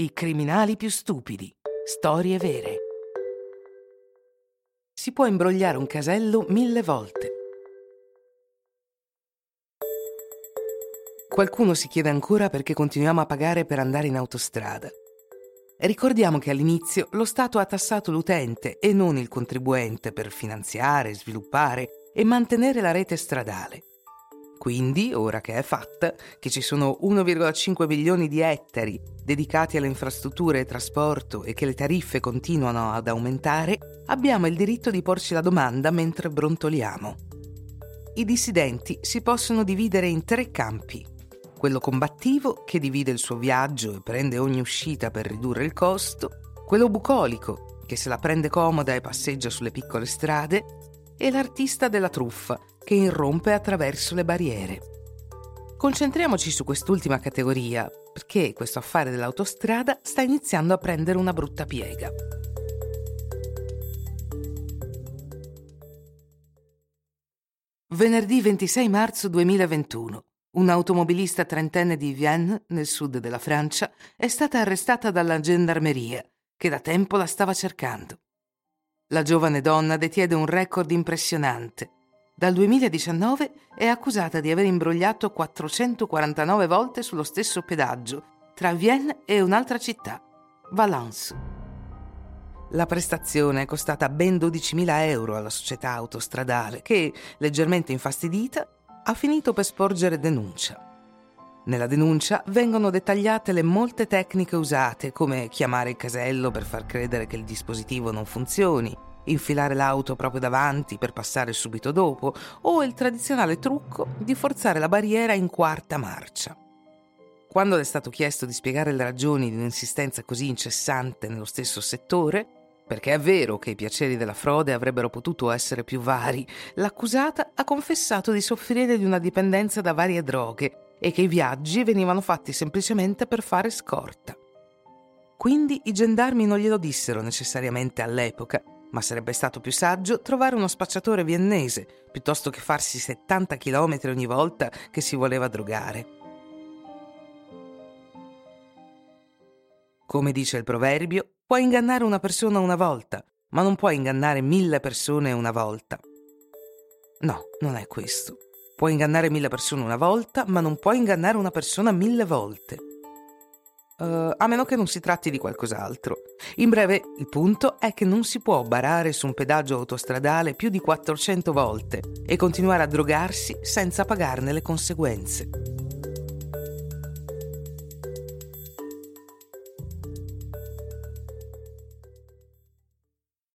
I criminali più stupidi. Storie vere. Si può imbrogliare un casello mille volte. Qualcuno si chiede ancora perché continuiamo a pagare per andare in autostrada. Ricordiamo che all'inizio lo Stato ha tassato l'utente e non il contribuente per finanziare, sviluppare e mantenere la rete stradale. Quindi, ora che è fatta, che ci sono 1,5 milioni di ettari dedicati alle infrastrutture e trasporto e che le tariffe continuano ad aumentare, abbiamo il diritto di porci la domanda mentre brontoliamo. I dissidenti si possono dividere in tre campi. Quello combattivo, che divide il suo viaggio e prende ogni uscita per ridurre il costo, quello bucolico, che se la prende comoda e passeggia sulle piccole strade, e l'artista della truffa, che irrompe attraverso le barriere. Concentriamoci su quest'ultima categoria, perché questo affare dell'autostrada sta iniziando a prendere una brutta piega. Venerdì 26 marzo 2021. Un'automobilista trentenne di Vienne, nel sud della Francia, è stata arrestata dalla gendarmeria, che da tempo la stava cercando. La giovane donna detiene un record impressionante. Dal 2019 è accusata di aver imbrogliato 449 volte sullo stesso pedaggio tra Vienne e un'altra città, Valence. La prestazione è costata ben 12.000 euro alla società autostradale che, leggermente infastidita, ha finito per sporgere denuncia. Nella denuncia vengono dettagliate le molte tecniche usate, come chiamare il casello per far credere che il dispositivo non funzioni, infilare l'auto proprio davanti per passare subito dopo, o il tradizionale trucco di forzare la barriera in quarta marcia. Quando le è stato chiesto di spiegare le ragioni di un'insistenza così incessante nello stesso settore, perché è vero che i piaceri della frode avrebbero potuto essere più vari, l'accusata ha confessato di soffrire di una dipendenza da varie droghe e che i viaggi venivano fatti semplicemente per fare scorta. Quindi i gendarmi non glielo dissero necessariamente all'epoca, ma sarebbe stato più saggio trovare uno spacciatore viennese piuttosto che farsi 70 km ogni volta che si voleva drogare. Come dice il proverbio, puoi ingannare una persona una volta, ma non puoi ingannare mille persone una volta. No, non è questo. Puoi ingannare mille persone una volta, ma non puoi ingannare una persona mille volte. Uh, a meno che non si tratti di qualcos'altro. In breve, il punto è che non si può barare su un pedaggio autostradale più di 400 volte e continuare a drogarsi senza pagarne le conseguenze.